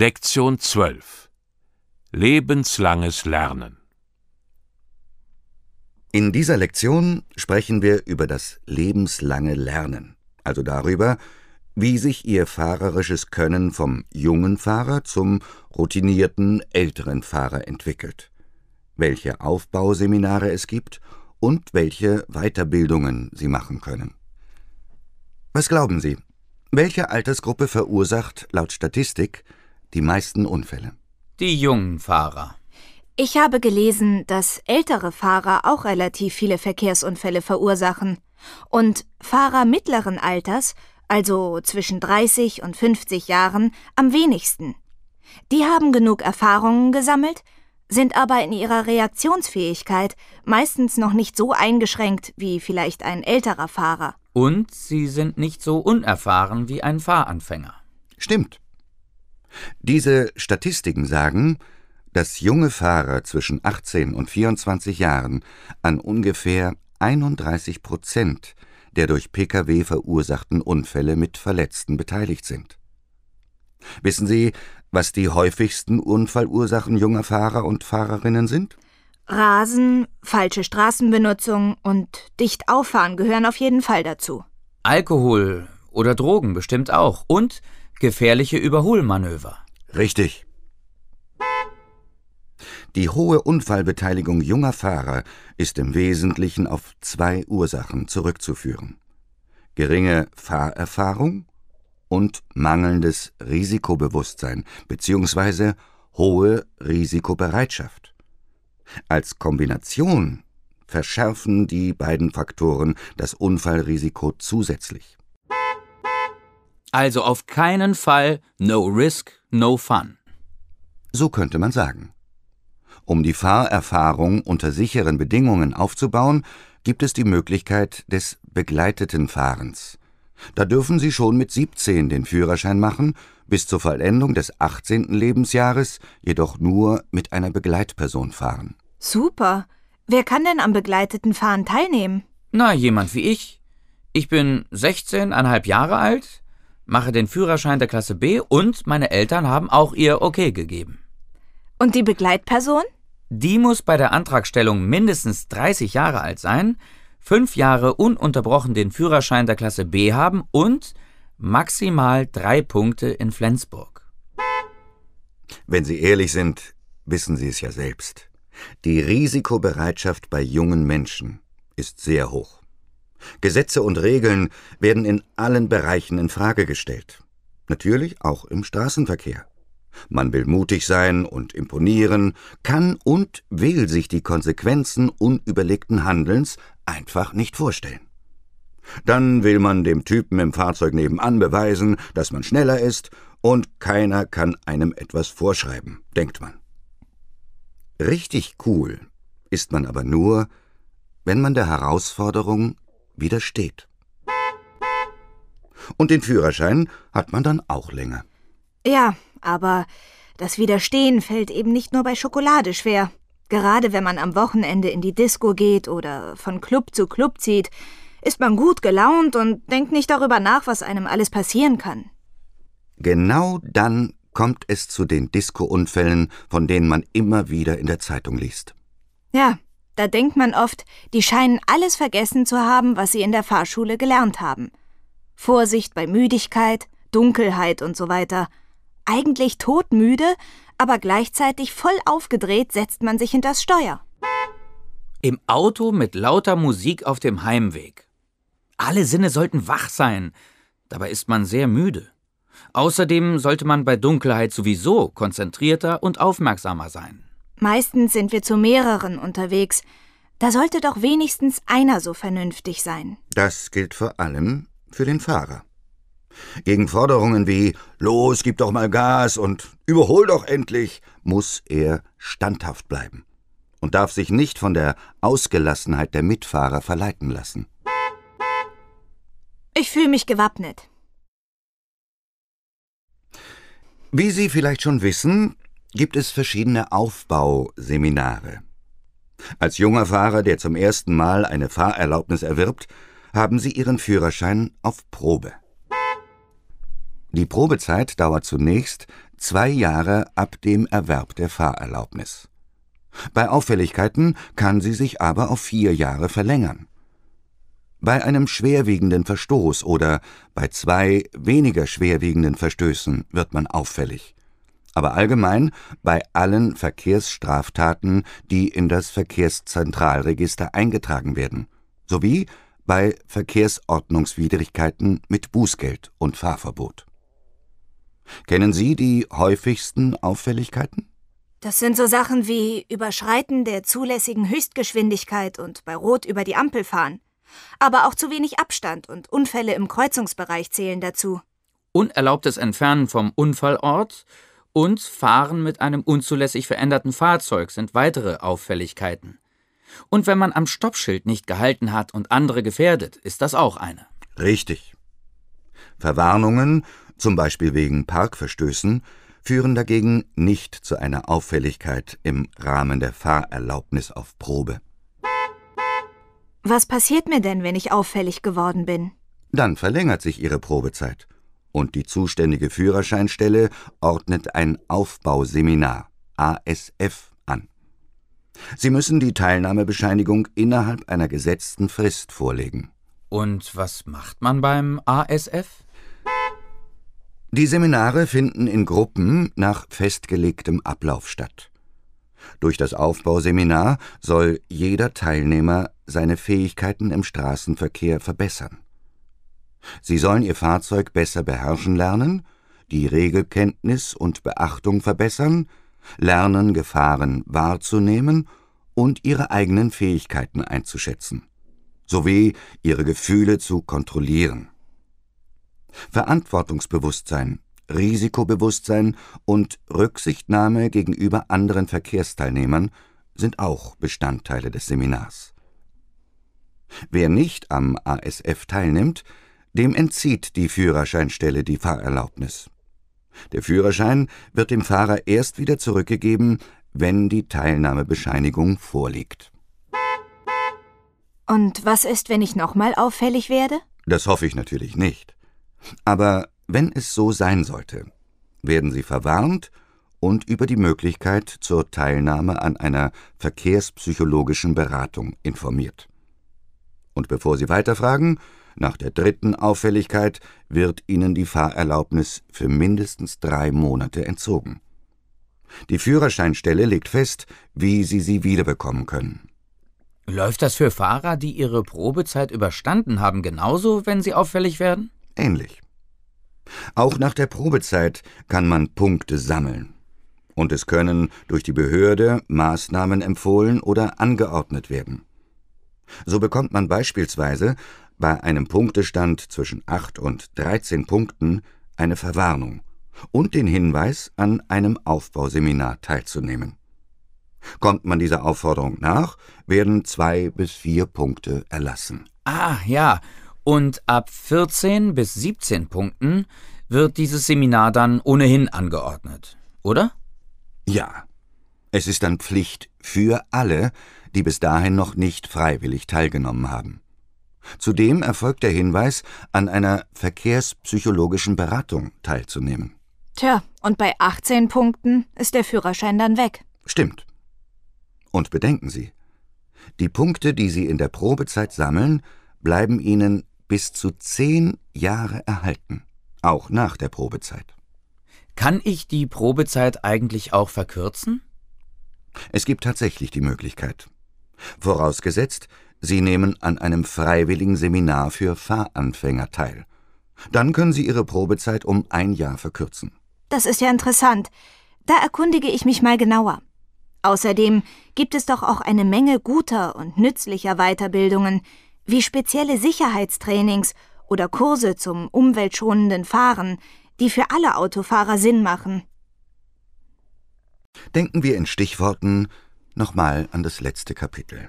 Lektion 12 Lebenslanges Lernen In dieser Lektion sprechen wir über das lebenslange Lernen, also darüber, wie sich Ihr fahrerisches Können vom jungen Fahrer zum routinierten älteren Fahrer entwickelt, welche Aufbauseminare es gibt und welche Weiterbildungen Sie machen können. Was glauben Sie? Welche Altersgruppe verursacht laut Statistik die meisten Unfälle? Die jungen Fahrer. Ich habe gelesen, dass ältere Fahrer auch relativ viele Verkehrsunfälle verursachen und Fahrer mittleren Alters, also zwischen 30 und 50 Jahren, am wenigsten. Die haben genug Erfahrungen gesammelt, sind aber in ihrer Reaktionsfähigkeit meistens noch nicht so eingeschränkt wie vielleicht ein älterer Fahrer. Und sie sind nicht so unerfahren wie ein Fahranfänger. Stimmt. Diese Statistiken sagen, dass junge Fahrer zwischen 18 und 24 Jahren an ungefähr 31 Prozent der durch Pkw verursachten Unfälle mit Verletzten beteiligt sind. Wissen Sie, was die häufigsten Unfallursachen junger Fahrer und Fahrerinnen sind? Rasen, falsche Straßenbenutzung und dicht auffahren gehören auf jeden Fall dazu. Alkohol oder Drogen bestimmt auch. Und gefährliche Überholmanöver. Richtig. Die hohe Unfallbeteiligung junger Fahrer ist im Wesentlichen auf zwei Ursachen zurückzuführen. Geringe Fahrerfahrung und mangelndes Risikobewusstsein bzw. hohe Risikobereitschaft. Als Kombination verschärfen die beiden Faktoren das Unfallrisiko zusätzlich. Also auf keinen Fall no risk, no fun. So könnte man sagen. Um die Fahrerfahrung unter sicheren Bedingungen aufzubauen, gibt es die Möglichkeit des begleiteten Fahrens. Da dürfen Sie schon mit 17 den Führerschein machen, bis zur Vollendung des 18. Lebensjahres jedoch nur mit einer Begleitperson fahren. Super. Wer kann denn am begleiteten Fahren teilnehmen? Na, jemand wie ich. Ich bin 16,5 Jahre alt, mache den Führerschein der Klasse B und meine Eltern haben auch ihr Okay gegeben. Und die Begleitperson? Die muss bei der Antragstellung mindestens 30 Jahre alt sein, fünf Jahre ununterbrochen den Führerschein der Klasse B haben und maximal drei Punkte in Flensburg. Wenn Sie ehrlich sind, wissen Sie es ja selbst. Die Risikobereitschaft bei jungen Menschen ist sehr hoch. Gesetze und Regeln werden in allen Bereichen in Frage gestellt. Natürlich auch im Straßenverkehr. Man will mutig sein und imponieren, kann und will sich die Konsequenzen unüberlegten Handelns einfach nicht vorstellen. Dann will man dem Typen im Fahrzeug nebenan beweisen, dass man schneller ist, und keiner kann einem etwas vorschreiben, denkt man. Richtig cool ist man aber nur, wenn man der Herausforderung widersteht. Und den Führerschein hat man dann auch länger. Ja, aber das Widerstehen fällt eben nicht nur bei Schokolade schwer. Gerade wenn man am Wochenende in die Disco geht oder von Club zu Club zieht, ist man gut gelaunt und denkt nicht darüber nach, was einem alles passieren kann. Genau dann kommt es zu den Disco-Unfällen, von denen man immer wieder in der Zeitung liest. Ja, da denkt man oft, die scheinen alles vergessen zu haben, was sie in der Fahrschule gelernt haben. Vorsicht bei Müdigkeit, Dunkelheit und so weiter. Eigentlich todmüde, aber gleichzeitig voll aufgedreht setzt man sich hinters Steuer. Im Auto mit lauter Musik auf dem Heimweg. Alle Sinne sollten wach sein, dabei ist man sehr müde. Außerdem sollte man bei Dunkelheit sowieso konzentrierter und aufmerksamer sein. Meistens sind wir zu mehreren unterwegs. Da sollte doch wenigstens einer so vernünftig sein. Das gilt vor allem für den Fahrer. Gegen Forderungen wie Los, gib doch mal Gas und überhol doch endlich muss er standhaft bleiben und darf sich nicht von der Ausgelassenheit der Mitfahrer verleiten lassen. Ich fühle mich gewappnet. Wie Sie vielleicht schon wissen, gibt es verschiedene Aufbauseminare. Als junger Fahrer, der zum ersten Mal eine Fahrerlaubnis erwirbt, haben Sie Ihren Führerschein auf Probe. Die Probezeit dauert zunächst zwei Jahre ab dem Erwerb der Fahrerlaubnis. Bei Auffälligkeiten kann sie sich aber auf vier Jahre verlängern. Bei einem schwerwiegenden Verstoß oder bei zwei weniger schwerwiegenden Verstößen wird man auffällig. Aber allgemein bei allen Verkehrsstraftaten, die in das Verkehrszentralregister eingetragen werden, sowie bei Verkehrsordnungswidrigkeiten mit Bußgeld und Fahrverbot. Kennen Sie die häufigsten Auffälligkeiten? Das sind so Sachen wie Überschreiten der zulässigen Höchstgeschwindigkeit und bei Rot über die Ampel fahren. Aber auch zu wenig Abstand und Unfälle im Kreuzungsbereich zählen dazu. Unerlaubtes Entfernen vom Unfallort und Fahren mit einem unzulässig veränderten Fahrzeug sind weitere Auffälligkeiten. Und wenn man am Stoppschild nicht gehalten hat und andere gefährdet, ist das auch eine. Richtig. Verwarnungen, zum Beispiel wegen Parkverstößen, führen dagegen nicht zu einer Auffälligkeit im Rahmen der Fahrerlaubnis auf Probe. Was passiert mir denn, wenn ich auffällig geworden bin? Dann verlängert sich Ihre Probezeit und die zuständige Führerscheinstelle ordnet ein Aufbauseminar ASF an. Sie müssen die Teilnahmebescheinigung innerhalb einer gesetzten Frist vorlegen. Und was macht man beim ASF? Die Seminare finden in Gruppen nach festgelegtem Ablauf statt. Durch das Aufbauseminar soll jeder Teilnehmer seine Fähigkeiten im Straßenverkehr verbessern. Sie sollen ihr Fahrzeug besser beherrschen lernen, die Regelkenntnis und Beachtung verbessern, lernen, Gefahren wahrzunehmen und ihre eigenen Fähigkeiten einzuschätzen, sowie ihre Gefühle zu kontrollieren. Verantwortungsbewusstsein, Risikobewusstsein und Rücksichtnahme gegenüber anderen Verkehrsteilnehmern sind auch Bestandteile des Seminars. Wer nicht am ASF teilnimmt, dem entzieht die Führerscheinstelle die Fahrerlaubnis. Der Führerschein wird dem Fahrer erst wieder zurückgegeben, wenn die Teilnahmebescheinigung vorliegt. Und was ist, wenn ich nochmal auffällig werde? Das hoffe ich natürlich nicht. Aber wenn es so sein sollte, werden Sie verwarnt und über die Möglichkeit zur Teilnahme an einer verkehrspsychologischen Beratung informiert. Und bevor Sie weiterfragen, nach der dritten Auffälligkeit wird Ihnen die Fahrerlaubnis für mindestens drei Monate entzogen. Die Führerscheinstelle legt fest, wie Sie sie wiederbekommen können. Läuft das für Fahrer, die ihre Probezeit überstanden haben, genauso, wenn sie auffällig werden? Ähnlich. Auch nach der Probezeit kann man Punkte sammeln. Und es können durch die Behörde Maßnahmen empfohlen oder angeordnet werden. So bekommt man beispielsweise bei einem Punktestand zwischen 8 und 13 Punkten eine Verwarnung und den Hinweis, an einem Aufbauseminar teilzunehmen. Kommt man dieser Aufforderung nach, werden zwei bis vier Punkte erlassen. Ah, ja. Und ab 14 bis 17 Punkten wird dieses Seminar dann ohnehin angeordnet, oder? Ja. Es ist dann Pflicht für alle, die bis dahin noch nicht freiwillig teilgenommen haben. Zudem erfolgt der Hinweis, an einer verkehrspsychologischen Beratung teilzunehmen. Tja, und bei 18 Punkten ist der Führerschein dann weg. Stimmt. Und bedenken Sie, die Punkte, die Sie in der Probezeit sammeln, bleiben Ihnen bis zu zehn Jahre erhalten, auch nach der Probezeit. Kann ich die Probezeit eigentlich auch verkürzen? Es gibt tatsächlich die Möglichkeit. Vorausgesetzt, Sie nehmen an einem freiwilligen Seminar für Fahranfänger teil. Dann können Sie Ihre Probezeit um ein Jahr verkürzen. Das ist ja interessant. Da erkundige ich mich mal genauer. Außerdem gibt es doch auch eine Menge guter und nützlicher Weiterbildungen, wie spezielle Sicherheitstrainings oder Kurse zum umweltschonenden Fahren, die für alle Autofahrer Sinn machen. Denken wir in Stichworten nochmal an das letzte Kapitel.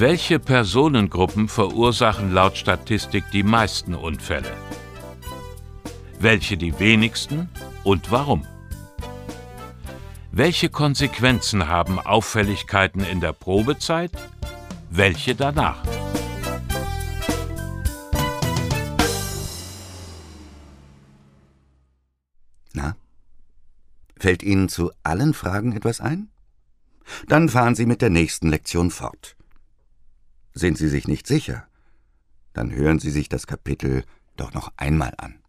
Welche Personengruppen verursachen laut Statistik die meisten Unfälle? Welche die wenigsten und warum? Welche Konsequenzen haben Auffälligkeiten in der Probezeit? Welche danach? Na? Fällt Ihnen zu allen Fragen etwas ein? Dann fahren Sie mit der nächsten Lektion fort. Sind Sie sich nicht sicher? Dann hören Sie sich das Kapitel doch noch einmal an.